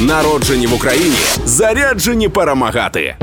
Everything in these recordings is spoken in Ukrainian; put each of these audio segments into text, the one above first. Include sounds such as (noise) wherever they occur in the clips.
Народжені в Україні, заряджені перемагати.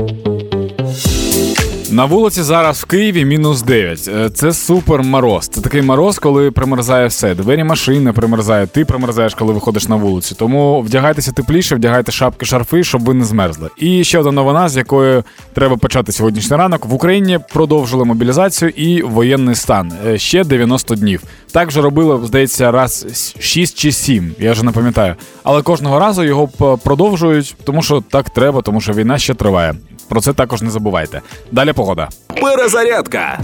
На вулиці зараз в Києві мінус 9. Е, це супер мороз. Це такий мороз, коли примерзає все. Двері машини примерзають, ти примерзаєш, коли виходиш на вулицю. Тому вдягайтеся тепліше, вдягайте шапки, шарфи, щоб ви не змерзли. І ще одна новина, з якою треба почати сьогоднішній ранок. В Україні продовжили мобілізацію і воєнний стан е, ще 90 днів. Так вже робили, здається, раз 6 чи 7, Я вже не пам'ятаю. Але кожного разу його продовжують, тому що так треба, тому що війна ще триває. Про це також не забувайте. Далі погода. Перезарядка.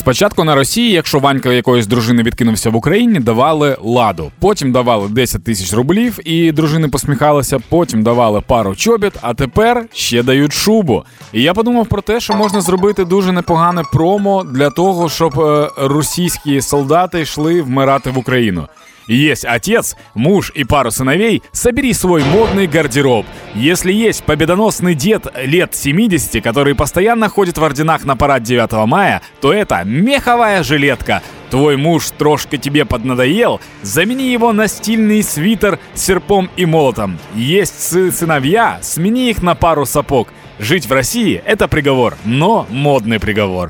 Спочатку на Росії, якщо Ванька якоїсь дружини відкинувся в Україні, давали ладу. Потім давали 10 тисяч рублів, і дружини посміхалися. Потім давали пару чобіт, а тепер ще дають шубу. І я подумав про те, що можна зробити дуже непогане промо для того, щоб е, російські солдати йшли вмирати в Україну. Есть отец, муж и пару сыновей, собери свой модный гардероб. Если есть победоносный дед лет 70, который постоянно ходит в орденах на парад 9 мая, то это меховая жилетка. Твой муж трошка тебе поднадоел, замени его на стильный свитер с серпом и молотом. Есть сыновья, смени их на пару сапог. Жить в Росії – это приговор, но модний приговор.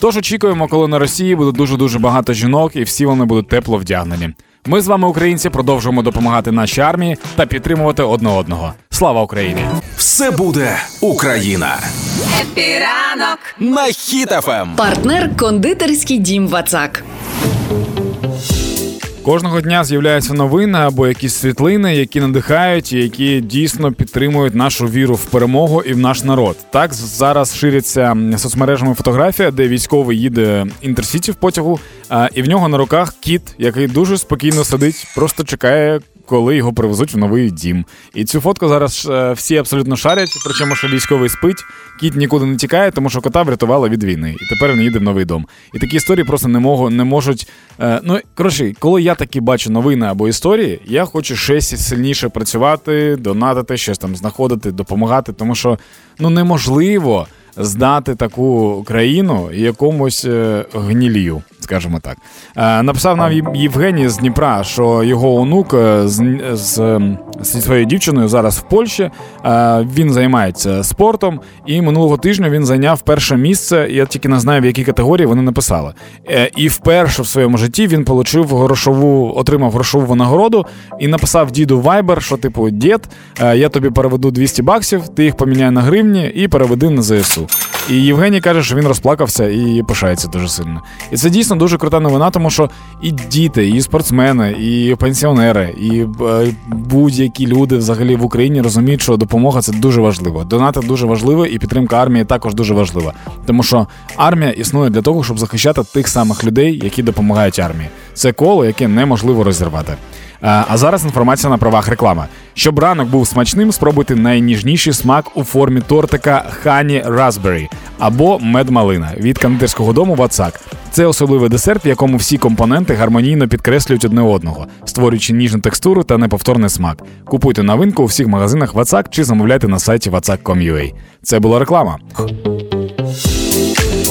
Тож очікуємо, коли на Росії буде дуже дуже багато жінок, і всі вони будуть тепло вдягнені. Ми з вами, українці, продовжуємо допомагати нашій армії та підтримувати одне одного. Слава Україні! Все буде Україна! Хеппі ранок на Хіт FM. Партнер кондитерський дім Вацак. Кожного дня з'являються новини або якісь світлини, які надихають і які дійсно підтримують нашу віру в перемогу і в наш народ. Так зараз ширяться соцмережами фотографія, де військовий їде інтерсіті в потягу, і в нього на руках кіт, який дуже спокійно сидить, просто чекає, коли його привезуть в новий дім. І цю фотку зараз е, всі абсолютно шарять, причому що військовий спить, кіт нікуди не тікає, тому що кота врятували від війни. І тепер він їде в новий дом. І такі історії просто не можу, не можуть. Е, ну коротше, коли я такі бачу новини або історії, я хочу ще сильніше працювати, донатити, щось там знаходити, допомагати, тому що ну неможливо здати таку країну якомусь е, гнілію, скажімо так. Е, написав нам Євгеній з Дніпра, що його онук е, з, з, зі своєю дівчиною зараз в Польщі. Він займається спортом, і минулого тижня він зайняв перше місце. Я тільки не знаю, в якій категорії вони написали. І вперше в своєму житті він отримав грошову, отримав грошову нагороду і написав діду Viber, що типу дід, я тобі переведу 200 баксів, ти їх поміняй на гривні і переведи на ЗСУ. І Євгеній каже, що він розплакався і пишається дуже сильно. І це дійсно дуже крута новина, тому що і діти, і спортсмени, і пенсіонери, і е, будь-які люди взагалі в Україні розуміють, що допомога це дуже важливо. Донати дуже важливо, і підтримка армії також дуже важлива. Тому що армія існує для того, щоб захищати тих самих людей, які допомагають армії. Це коло, яке неможливо розірвати. Е, а зараз інформація на правах реклами. Щоб ранок був смачним, спробуйте найніжніший смак у формі тортика Honey Raspberry або медмалина від кондитерського дому Вацак. Це особливий десерт, в якому всі компоненти гармонійно підкреслюють одне одного, створюючи ніжну текстуру та неповторний смак. Купуйте новинку у всіх магазинах Вацак чи замовляйте на сайті vatsak.com.ua. Це була реклама.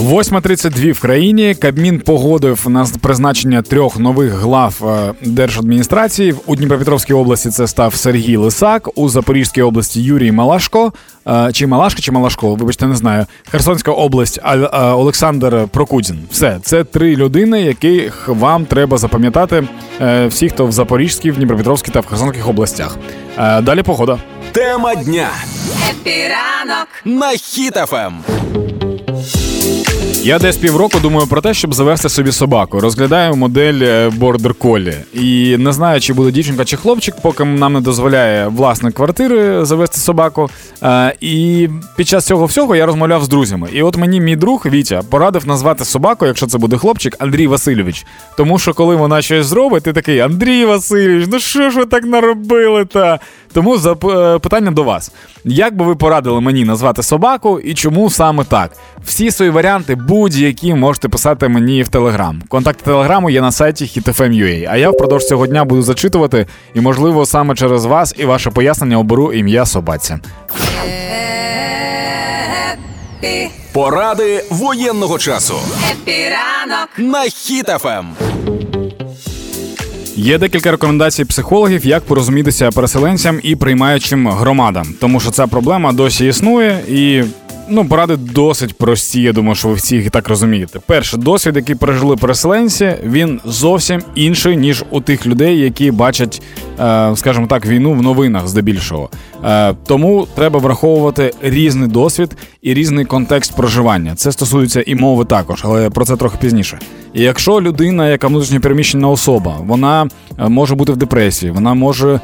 8.32 в країні Кабмін погодив на призначення трьох нових глав е, держадміністрації. У Дніпропетровській області це став Сергій Лисак, у Запорізькій області Юрій Малашко. Е, чи Малашко, чи Малашко, вибачте, не знаю. Херсонська область е, Олександр Прокудін. Все, це три людини, яких вам треба запам'ятати. Всі, хто в Запорізькій, в Дніпропетровській та в Херсонських областях. Далі погода. Тема дня. Хеппі ранок на Хіт FM. Я десь півроку думаю про те, щоб завести собі собаку. Розглядаю модель Border Collie. І не знаю, чи буде дівчинка чи хлопчик, поки нам не дозволяє власник квартири завести собаку. Е, і під час цього всього я розмовляв з друзями. І от мені мій друг Вітя порадив назвати собаку, якщо це буде хлопчик, Андрій Васильович. Тому що коли вона щось зробить, ти такий Андрій Васильович, ну що ж ви так наробили? та? Тому е, питання до вас: як би ви порадили мені назвати собаку і чому саме так? Всі свої варіанти будь-які можете писати мені в Телеграм. Контакт телеграму є на сайті hitfm.ua, А я впродовж цього дня буду зачитувати, і, можливо, саме через вас і ваше пояснення оберу ім'я собаці. Поради воєнного часу. Хеппі ранок на Хіт FM. Є декілька рекомендацій психологів, як порозумітися переселенцям і приймаючим громадам, тому що ця проблема досі існує і ну, поради досить прості. Я думаю, що ви всі їх і так розумієте. Перший досвід, який пережили переселенці, він зовсім інший, ніж у тих людей, які бачать, е, скажімо так, війну в новинах здебільшого. Е, тому треба враховувати різний досвід і різний контекст проживання. Це стосується і мови також, але про це трохи пізніше. І якщо людина, яка внутрішньопереміщена особа, вона е, може бути в депресії, вона може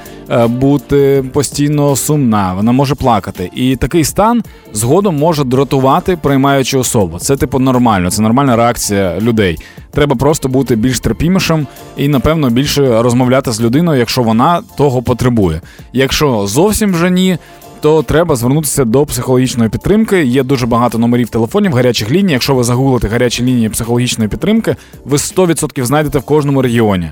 бути постійно сумна, вона може плакати, і такий стан згодом може дратувати приймаючу особу. Це типу нормально, це нормальна реакція людей. Треба просто бути більш терпімішим і, напевно, більше розмовляти з людиною, якщо вона того потребує. Якщо зовсім вже ні. То треба звернутися до психологічної підтримки. Є дуже багато номерів телефонів, гарячих ліній. Якщо ви загуглите гарячі лінії психологічної підтримки, ви 100% знайдете в кожному регіоні.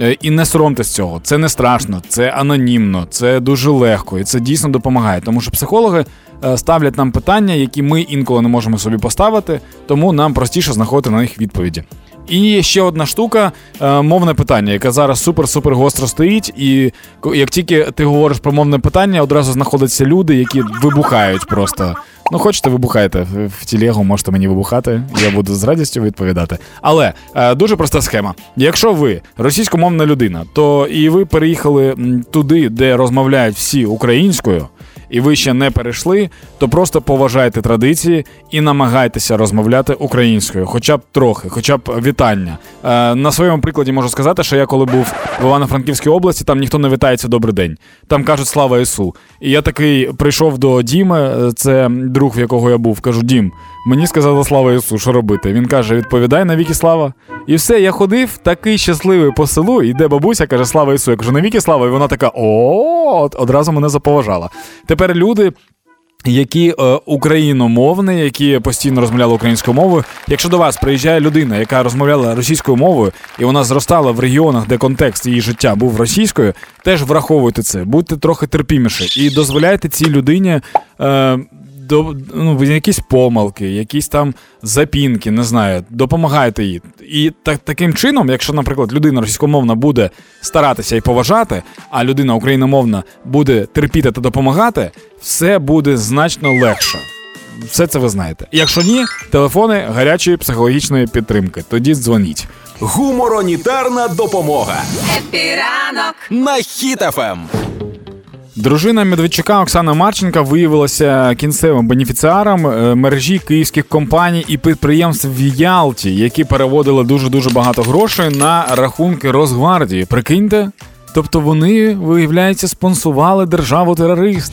Е, і не соромтесь цього. Це не страшно, це анонімно, це дуже легко, і це дійсно допомагає. Тому що психологи Е, ставлять нам питання, які ми інколи не можемо собі поставити, тому нам простіше знаходити на них відповіді. І ще одна штука е, мовне питання, яке зараз супер-супер гостро стоїть. І як тільки ти говориш про мовне питання, одразу знаходяться люди, які вибухають просто. Ну, хочете, вибухайте в тілегу, можете мені вибухати, я буду з радістю відповідати. Але е, дуже проста схема. Якщо ви російськомовна людина, то і ви переїхали туди, де розмовляють всі українською і ви ще не перейшли, то просто поважайте традиції і намагайтеся розмовляти українською, хоча б трохи, хоча б вітання. Е, На своєму прикладі можу сказати, що я коли був в Івано-Франківській області, там ніхто не вітається добрий день. Там кажуть слава Ісу. І я такий прийшов до Діми, е, це друг, в якого я був. Кажу, Дім, мені сказали слава Ісу, що робити. Він каже: відповідай на віки слава. І все, я ходив такий щасливий по селу, йде бабуся, каже, слава Ісу. Я кажу, на віки слава, і вона така: о, одразу мене заповажала тепер люди. Які е, україномовні, які постійно розмовляли українською мовою. Якщо до вас приїжджає людина, яка розмовляла російською мовою, і вона зростала в регіонах, де контекст її життя був російською, теж враховуйте це, будьте трохи терпіміші і дозволяйте цій людині е, до ну, якісь помилки, якісь там запінки, не знаю, допомагайте їй. І так, таким чином, якщо, наприклад, людина російськомовна буде старатися і поважати, а людина україномовна буде терпіти та допомагати, все буде значно легше. Все це ви знаєте. Якщо ні, телефони гарячої психологічної підтримки. Тоді дзвоніть. Гуморонітарна допомога. Хеппі ранок на Хіт FM. Дружина Медведчука Оксана Марченко виявилася кінцевим бенефіціаром е, мережі київських компаній і підприємств в Ялті, які переводили дуже дуже багато грошей на рахунки Росгвардії. Прикиньте, тобто вони виявляється спонсували державу терорист.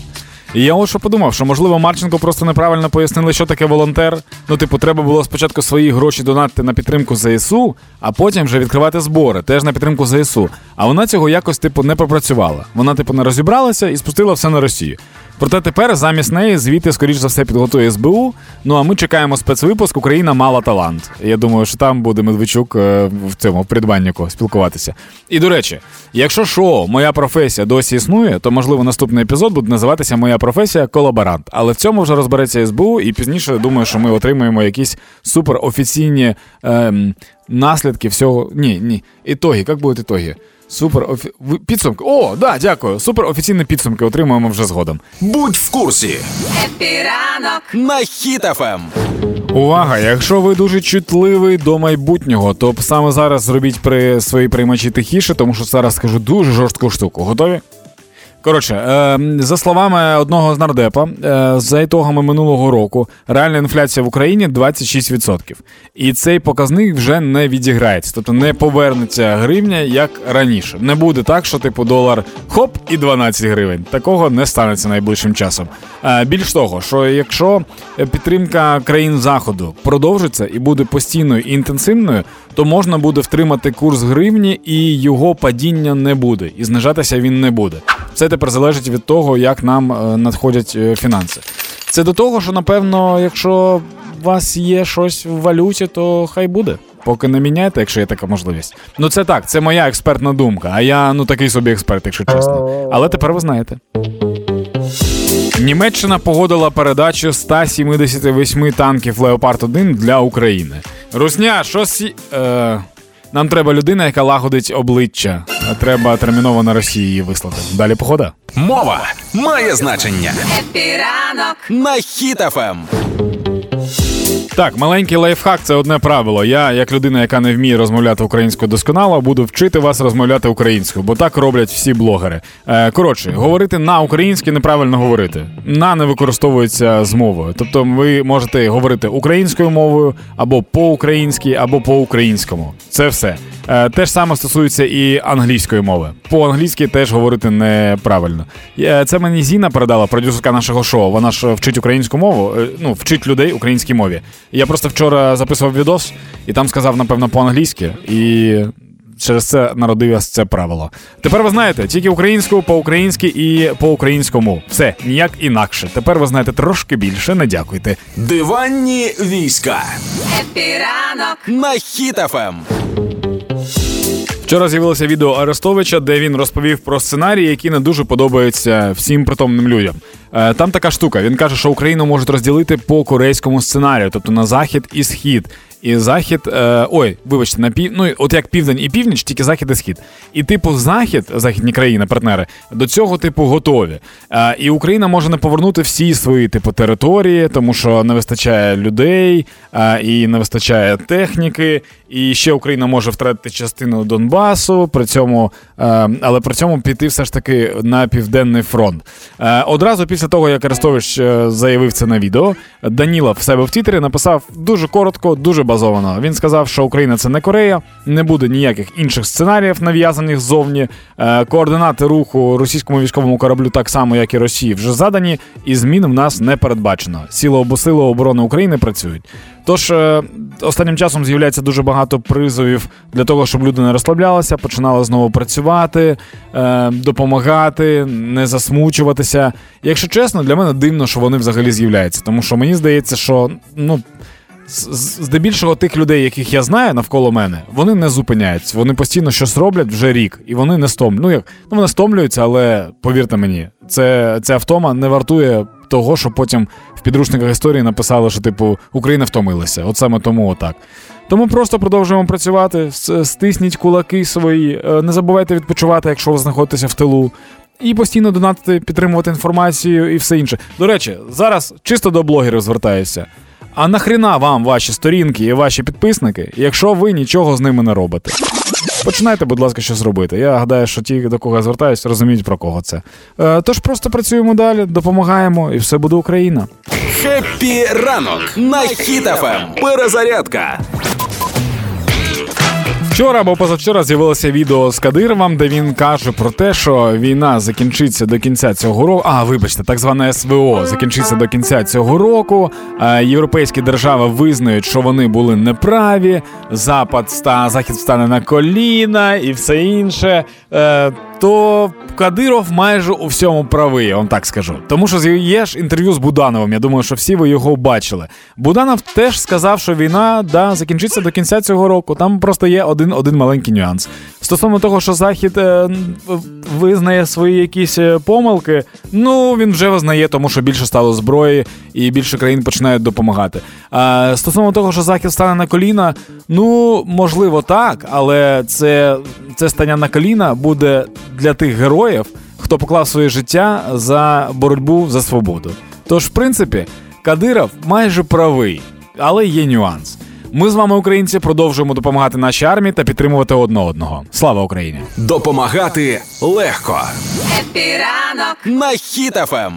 І я ось що подумав, що можливо Марченко просто неправильно пояснили, що таке волонтер. Ну, типу, треба було спочатку свої гроші донатити на підтримку ЗСУ, а потім вже відкривати збори, теж на підтримку ЗСУ. А вона цього якось, типу, не пропрацювала. Вона, типу, не розібралася і спустила все на Росію. Проте тепер замість неї звіти, скоріш за все, підготує СБУ. Ну а ми чекаємо спецвипуск Україна мала талант. Я думаю, що там буде Медведчук е, в цьому в придбаннику спілкуватися. І до речі, якщо шоу Моя професія досі існує, то можливо наступний епізод буде називатися Моя професія колаборант. Але в цьому вже розбереться СБУ, і пізніше думаю, що ми отримаємо якісь суперофіційні ем, наслідки всього. Ні, ні. Итоги, як будуть итоги? Супер офі... підсумки. О, да, дякую. Супер офіційні підсумки отримуємо вже згодом. Будь в курсі. Хеппі ранок на Хіт FM. Увага! Якщо ви дуже чутливий до майбутнього, то саме зараз зробіть при своїй приймачі тихіше, тому що зараз скажу дуже жорстку штуку. Готові? Коротше, е, за словами одного з нардепа, е, за ітогами минулого року реальна інфляція в Україні 26%. І цей показник вже не відіграється, тобто не повернеться гривня як раніше. Не буде так, що типу долар хоп і 12 гривень. Такого не станеться найближчим часом. Е, більш того, що якщо підтримка країн заходу продовжиться і буде постійною і інтенсивною, то можна буде втримати курс гривні і його падіння не буде, і знижатися він не буде. Це тепер залежить від того, як нам е, надходять е, фінанси. Це до того, що напевно, якщо у вас є щось в валюті, то хай буде. Поки не міняйте, якщо є така можливість. Ну це так, це моя експертна думка. А я ну такий собі експерт, якщо чесно. Але тепер ви знаєте. Німеччина погодила передачу 178 танків Леопард 1 для України. Русня, що сі. Е... Нам треба людина, яка лагодить обличчя. Треба терміново на Росії її вислати. Далі погода. Мова має значення. Хеппі ранок. На Ем. Хіт FM. Так, маленький лайфхак це одне правило. Я, як людина, яка не вміє розмовляти українською досконало, буду вчити вас розмовляти українською, бо так роблять всі блогери. Е, коротше, говорити на українській неправильно говорити. На не використовується з мовою. Тобто, ви можете говорити українською мовою або по-українськи, або по-українському. Це все. Е, те ж саме стосується і англійської мови. По-англійськи теж говорити неправильно. Е, Це мені Зіна передала, продюсерка нашого шоу. Вона ж вчить українську мову, е, ну, вчить людей українській мові. Я просто вчора записував відос і там сказав, напевно, по-англійськи. І через це народилось це правило. Тепер ви знаєте, тільки українською, по-українськи і по-українському. Все, ніяк інакше. Тепер ви знаєте трошки більше. Не дякуйте. Диванні війська. Хеппі ранок. На ем. Хіт FM. Вчора з'явилося відео Арестовича, де він розповів про сценарії, які не дуже подобаються всім притомним людям. Е, Там така штука. Він каже, що Україну можуть розділити по корейському сценарію, тобто на захід і схід. І захід, е, ой, вибачте, на пів, ну от як південь і північ, тільки захід і схід. І типу, захід, західні країни, партнери, до цього типу готові. Е, і Україна може не повернути всі свої типу території, тому що не вистачає людей е, і не вистачає техніки. І ще Україна може втратити частину Донбасу, при цьому, е, але при цьому піти все ж таки на південний фронт. Е, одразу після того, як Арестович е, заявив це на відео, Даніла в себе в Твіттері написав дуже коротко, дуже базовано. Він сказав, що Україна це не Корея, не буде ніяких інших сценаріїв, нав'язаних ззовні. Е, координати руху російському військовому кораблю, так само як і Росії, вже задані, і змін в нас не передбачено. Сіло або сили оборони України працюють. Тож е, останнім часом з'являється дуже багато призовів для того, щоб люди не розслаблялися, починали знову працювати, е, допомагати, не засмучуватися. Якщо чесно, для мене дивно, що вони взагалі з'являються, тому що мені здається, що ну. Здебільшого тих людей, яких я знаю навколо мене, вони не зупиняються. Вони постійно щось роблять вже рік, і вони не стомлюються. Ну як ну вони стомлюються, але повірте мені, це, ця втома не вартує того, що потім в підручниках історії написали, що типу Україна втомилася. От саме тому отак. Тому просто продовжуємо працювати, стисніть кулаки свої, е, не забувайте відпочивати, якщо ви знаходитеся в тилу. І постійно донатити, підтримувати інформацію і все інше. До речі, зараз чисто до блогерів звертаюся. А нахріна вам ваші сторінки і ваші підписники, якщо ви нічого з ними не робите? Починайте, будь ласка, щось робити. Я гадаю, що ті, до кого я звертаюсь, розуміють про кого це. Е, тож просто працюємо далі, допомагаємо, і все буде Україна. Хеппі ранок на Хіт FM. Перезарядка. Вчора або позавчора з'явилося відео з Кадировим, де він каже про те, що війна закінчиться до кінця цього року. А, вибачте, так зване СВО закінчиться до кінця цього року. Е, Європейські держави визнають, що вони були неправі. Запад ста захід стане на коліна і все інше. То Кадиров майже у всьому правий, вам так скажу. Тому що є ж інтерв'ю з Будановим. Я думаю, що всі ви його бачили. Буданов теж сказав, що війна да, закінчиться до кінця цього року. Там просто є один, один маленький нюанс. Стосовно того, що Захід е, визнає свої якісь е, помилки, ну він вже визнає, тому що більше стало зброї і більше країн починають допомагати. А стосовно того, що Захід стане на коліна, ну можливо так, але це, це стання на коліна буде для тих героїв, хто поклав своє життя за боротьбу за свободу. Тож, в принципі, Кадиров майже правий, але є нюанс. Ми з вами, українці, продовжуємо допомагати нашій армії та підтримувати одне одного. Слава Україні! Допомагати легко. Хеппі ранок. На Хіт FM.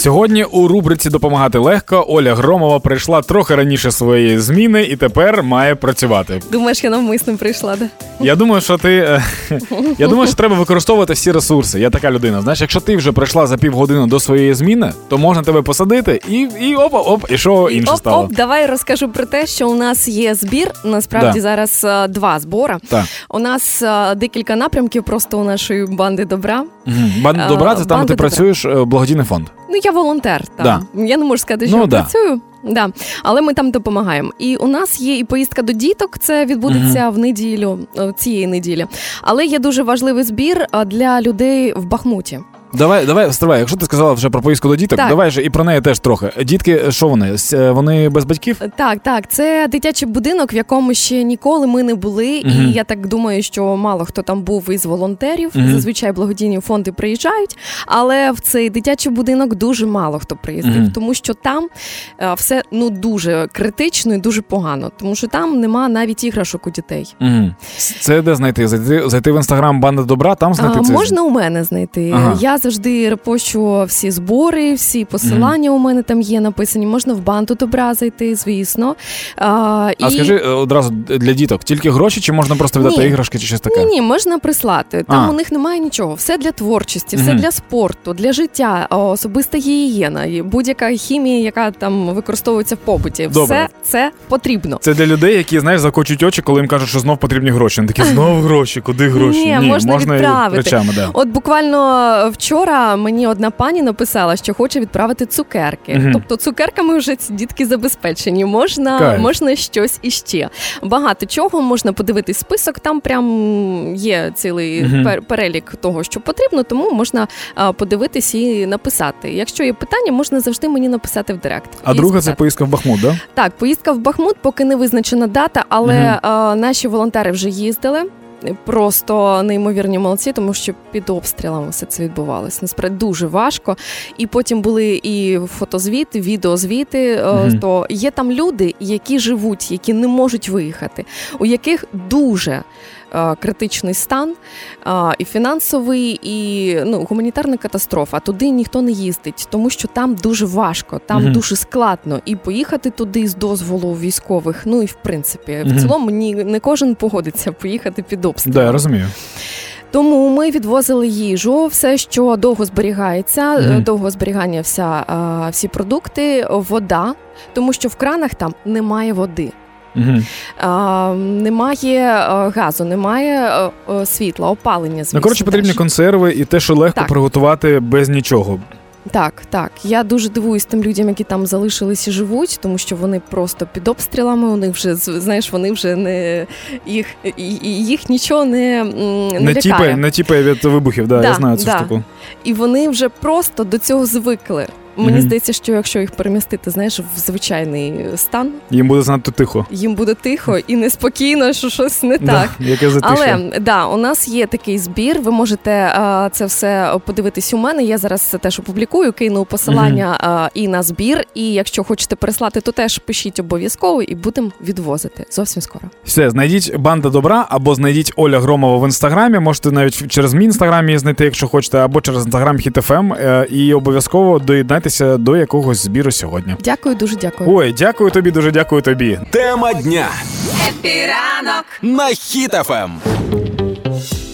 Сьогодні у рубриці Допомагати легко Оля Громова прийшла трохи раніше своєї зміни і тепер має працювати. Думаєш, я навмисно прийшла, да? Я думаю, що ти е, (laughs) я думаю, що треба використовувати всі ресурси. Я така людина. Знаєш, якщо ти вже прийшла за півгодини до своєї зміни, то можна тебе посадити і, і опа, оп, і що інше оп, стало. оп, давай розкажу про те, що у нас є збір. Насправді Да. зараз е, два збори. Так. У нас е, декілька напрямків просто у нашої банди добра. Мгм. Бан Е, добра, це там, де ти добра. працюєш, благодійний фонд. Ну, я волонтер. Там. Я не можу сказати, що Ну, я да. працюю. Да. Але ми там допомагаємо. І у нас є і поїздка до діток. Це відбудеться в неділю е, цієї неділі. Але є дуже важливий збір для людей в Бахмуті. Давай, давай, стривай, якщо ти сказала вже про поїздку до діток, Так. давай же і про неї теж трохи. Дітки, що вони? Е, Вони без батьків? Так, так, це дитячий будинок, в якому ще ніколи ми не були. Мгм. І я так думаю, що мало хто там був із волонтерів. Мгм. Зазвичай благодійні фонди приїжджають, але в цей дитячий будинок дуже мало хто приїздив, Мгм. тому що там е, все ну дуже критично і дуже погано, тому що там нема навіть іграшок у дітей. Угу. Це де знайти? Зайти, зайти в інстаграм банда добра, там знайти А, це. можна у мене знайти. Ага. Я завжди репощу всі збори, всі посилання у мене там є написані. Можна в банду добра зайти, звісно. А, А і... скажи е, одразу для діток, тільки гроші, чи можна просто віддати Ні. іграшки чи щось таке? Ні, ні, можна прислати. Там А. у них немає нічого. Все для творчості, все Мгм. для спорту, для життя, особиста гігієна, будь-яка хімія, яка там використовується в побуті. Добре. Все це потрібно. Це для людей, які знаєш, закочуть очі, коли їм кажуть, що знов потрібні гроші. Вони такі (laughs) знов гроші, куди гроші? Ні, можна і відправити. речами, да. От буквально вчора мені одна пані написала, що хоче відправити цукерки. Мгм. Тобто цукерками вже ці дітки забезпечені. Можна, Кайф. можна щось іще. Багато чого можна подивитись список. Там прям є цілий пер- перелік того, що потрібно, тому можна подивитись і написати. Якщо є питання, можна завжди мені написати в директ. А друга це поїздка в Бахмут, да? Так, поїздка в Бахмут, поки не визначена дата, але а, наші волонтери вже їздили. Просто неймовірні молодці, тому що під обстрілами все це відбувалося. Насправді дуже важко. І потім були і фотозвіти, відеозвіти. Угу. То є там люди, які живуть, які не можуть виїхати, у яких дуже критичний стан, е, і фінансовий, і ну, гуманітарна катастрофа. Туди ніхто не їздить, тому що там дуже важко, там Мгм. дуже складно. І поїхати туди з дозволу військових. Ну і в принципі, Мгм. в цілому ні, не кожен погодиться поїхати під обстріл. Да, я розумію. Тому ми відвозили їжу, все, що довго зберігається, е, довго зберігання, вся, е, всі продукти, вода, тому що в кранах там немає води. Угу. А, немає е, газу, немає е, е, світла, опалення. Звісно, Ну, коротше, потрібні теж. консерви і те, що легко Так. приготувати без нічого. Так, так. Я дуже дивуюсь тим людям, які там залишились і живуть, тому що вони просто під обстрілами. У них вже знаєш, вони вже не їх їх нічого не, не, Не тіпає, не тіпає від вибухів, да, я знаю цю да. штуку. І вони вже просто до цього звикли. Мені Мгм. здається, що якщо їх перемістити, знаєш, в звичайний стан, Їм буде занадто тихо. їм буде тихо і неспокійно, що щось не так. Да, яке. Але да, у нас є такий збір. Ви можете а, це все подивитись у мене. Я зараз це теж опублікую, кину посилання а, і на збір. І якщо хочете переслати, то теж пишіть обов'язково і будемо відвозити зовсім скоро. Все, знайдіть банда добра або знайдіть Оля Громова в інстаграмі. Можете навіть через мій інстаграм її знайти, якщо хочете, або через інстаграм HitFM. е, І обов'язково доєднайтеся до якогось збіру сьогодні. Дякую, дуже дякую. Ой, дякую тобі, дуже дякую тобі. Тема дня Хеппі ранок. на Ем. Хіт FM.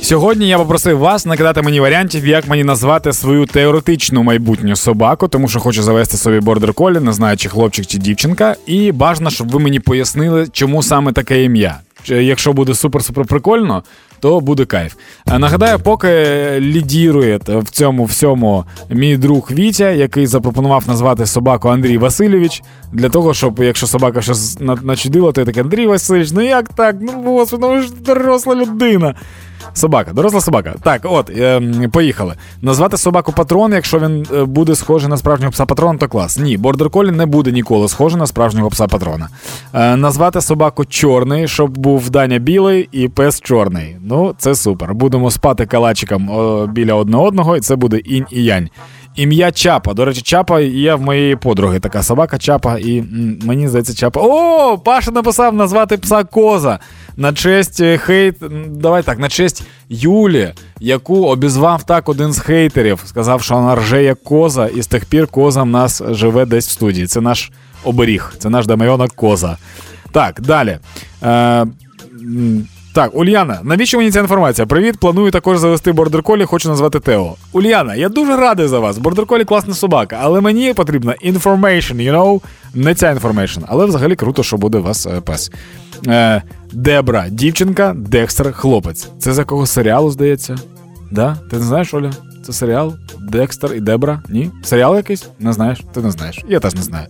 Сьогодні я попросив вас накидати мені варіантів, як мені назвати свою теоретичну майбутню собаку, тому що хочу завести собі бордер колі, не знаю, чи хлопчик, чи дівчинка. І бажано, щоб ви мені пояснили, чому саме таке ім'я. Чи Якщо буде супер-супер прикольно, то буде кайф. Е, Нагадаю, поки лідірує в цьому всьому мій друг Вітя, який запропонував назвати собаку Андрій Васильович, для того, щоб якщо собака щось на- начудила, то я такий Андрій Васильович, ну як так? Ну господи, ну ви ж доросла людина. Собака, доросла собака. Так, от, е, поїхали. Назвати собаку патрон, якщо він е, буде схожий на справжнього пса патрона, то клас. Ні, бордер колі не буде ніколи схожий на справжнього пса патрона. Е, назвати собаку чорний, щоб був Даня білий і пес чорний. Ну, це супер. Будемо спати калачиком біля одне одного, і це буде інь і янь. Ім'я Чапа. До речі, Чапа є в моєї подруги така собака Чапа, і мені здається, Чапа. О, Паша написав назвати пса Коза. На честь е, хейт. Давай так, на честь Юлі, яку обізвав так один з хейтерів. Сказав, що вона рже як коза, і з тих пір коза в нас живе десь в студії. Це наш оберіг, це наш Дамайонок Коза. Так, далі. Е, так, Ульяна, навіщо мені ця інформація? Привіт, планую також завести бордер-колі, хочу назвати Тео. Ульяна, я дуже радий за вас. Бордер-колі класна собака, але мені потрібна information, you know? Не ця information, але взагалі круто, що буде у вас е, пес. Е, Дебра, дівчинка, Декстер, хлопець. Це з якого серіалу, здається? Да? Ти не знаєш, Оля? Це серіал? Декстер і Дебра? Ні? Серіал якийсь? Не знаєш? Ти не знаєш. Я теж не знаю.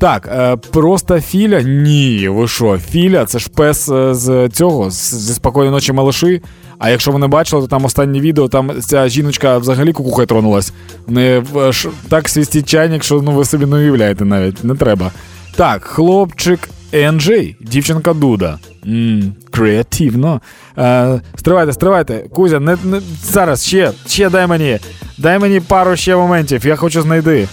Так, е, просто Філя? Ні, ви що? Філя, це ж пес е, з цього, зі спокійної ночі малиші. А якщо ви не бачили, то там останнє відео, там ця жіночка взагалі кукухай тронулась. В- ш- так свістить чайник, що ну ви собі не уявляєте навіть, не треба. Так, хлопчик Енджей, дівчинка Дуда. Мм, креативно. Е, стривайте, стривайте. Кузя, не, не, зараз ще, ще дай мені. Дай мені пару ще моментів, я хочу знайти.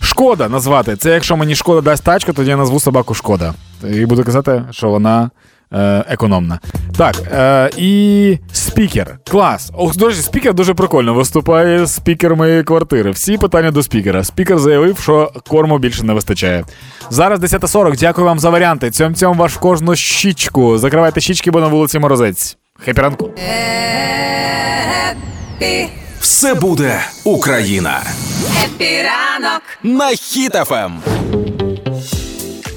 Шкода назвати. Це якщо мені шкода дасть тачку, тоді я назву собаку Шкода. І буду казати, що вона е, економна. Так, е, і спікер. Клас. О, до речі, спікер дуже прикольно. Виступає спікер моєї квартири. Всі питання до спікера. Спікер заявив, що корму більше не вистачає. Зараз 10.40. Дякую вам за варіанти. Цьом цьом ваш в кожну щічку. Закривайте щічки, бо на вулиці морозець. Happy ранку. Happy, Все буде Україна Happy ранок. на Ем. Хіт-ФМ.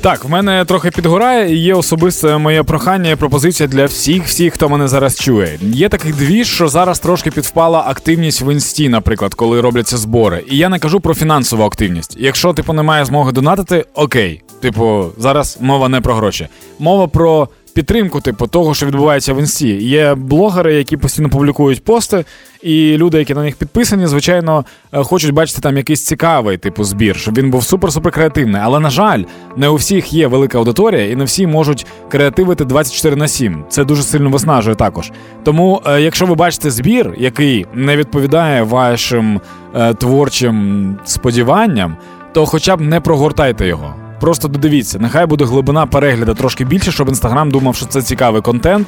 Так, в мене трохи підгорає, і є особисте моє прохання і пропозиція для всіх, всіх, хто мене зараз чує. Є такий двіж, що зараз трошки підвпала активність в інсті, наприклад, коли робляться збори. І я не кажу про фінансову активність. Якщо типу немає змоги донатити, окей. Типу, зараз мова не про гроші. Мова про підтримку, типу, того, що відбувається в інсті. Є блогери, які постійно публікують пости, і люди, які на них підписані, звичайно, е, хочуть бачити там якийсь цікавий типу збір, щоб він був супер-супер креативний. Але на жаль, не у всіх є велика аудиторія, і не всі можуть креативити 24 на 7. Це дуже сильно виснажує також. Тому, е, якщо ви бачите збір, який не відповідає вашим е, творчим сподіванням, то хоча б не прогортайте його. Просто додивіться, нехай буде глибина перегляду трошки більше, щоб інстаграм думав, що це цікавий контент,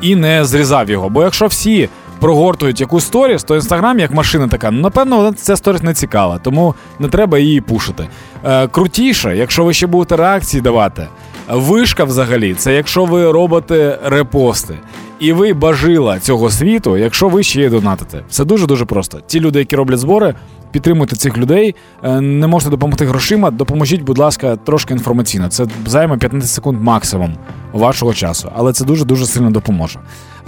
і не зрізав його. Бо якщо всі прогортують якусь сторіс, то інстаграм, як машина така, ну напевно, вона ця сторіс не цікава, тому не треба її пушити. Е, крутіше, якщо ви ще будете реакції давати. Вишка взагалі, це якщо ви робите репости. І ви бажила цього світу, якщо ви ще донатите. Все дуже дуже просто. Ті люди, які роблять збори, підтримуйте цих людей. Е, Не можете допомогти грошима, допоможіть, будь ласка, трошки інформаційно. Це займе 15 секунд максимум вашого часу, але це дуже дуже сильно допоможе.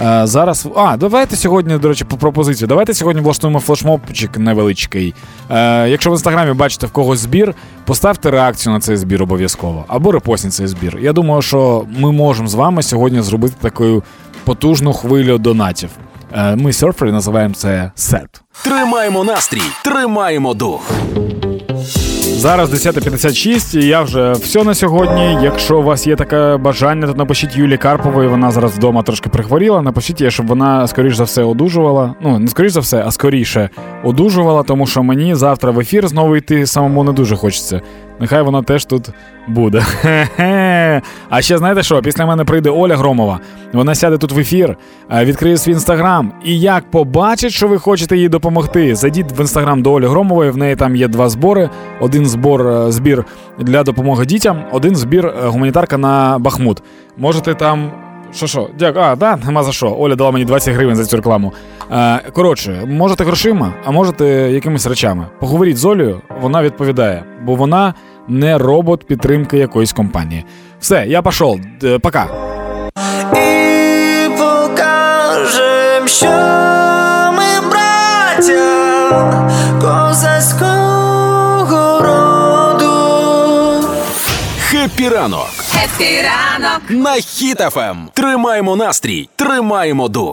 Е, Зараз а давайте сьогодні, до речі, по пропозицію. Давайте сьогодні влаштуємо флешмобчик невеличкий. Е, Якщо в інстаграмі бачите в когось збір, поставте реакцію на цей збір обов'язково або репостніть цей збір. Я думаю, що ми можемо з вами сьогодні зробити таку потужну хвилю донатів. Е, Ми серфери називаємо це серп. Тримаємо настрій, тримаємо дух. Зараз 10.56, і я вже все на сьогодні. Якщо у вас є таке бажання, то напишіть Юлі Карпової. Вона зараз вдома трошки прихворіла. Напишіть їй, щоб вона скоріш за все одужувала. Ну не скоріш за все, а скоріше одужувала, тому що мені завтра в ефір знову йти самому не дуже хочеться. Нехай вона теж тут буде. (laughs) А ще знаєте що? Після мене прийде Оля Громова. Вона сяде тут в ефір, е, відкриє свій інстаграм. І як побачить, що ви хочете їй допомогти, зайдіть в інстаграм до Олі Громової. В неї там є два збори: один збор е, збір для допомоги дітям, один збір е, гуманітарка на Бахмут. Можете там. Що що? Дякую. А, да, нема за що. Оля дала мені 20 гривень за цю рекламу. Коротше, можете грошима, а можете якимись речами. Поговоріть з Олею, вона відповідає, бо вона не робот підтримки якоїсь компанії. Все, я пішов. Пока. І покажем, що ми браття козацького роду. Happy ранок Happy ранок. на Хіт-ФМ. Тримаємо настрій, тримаємо дух.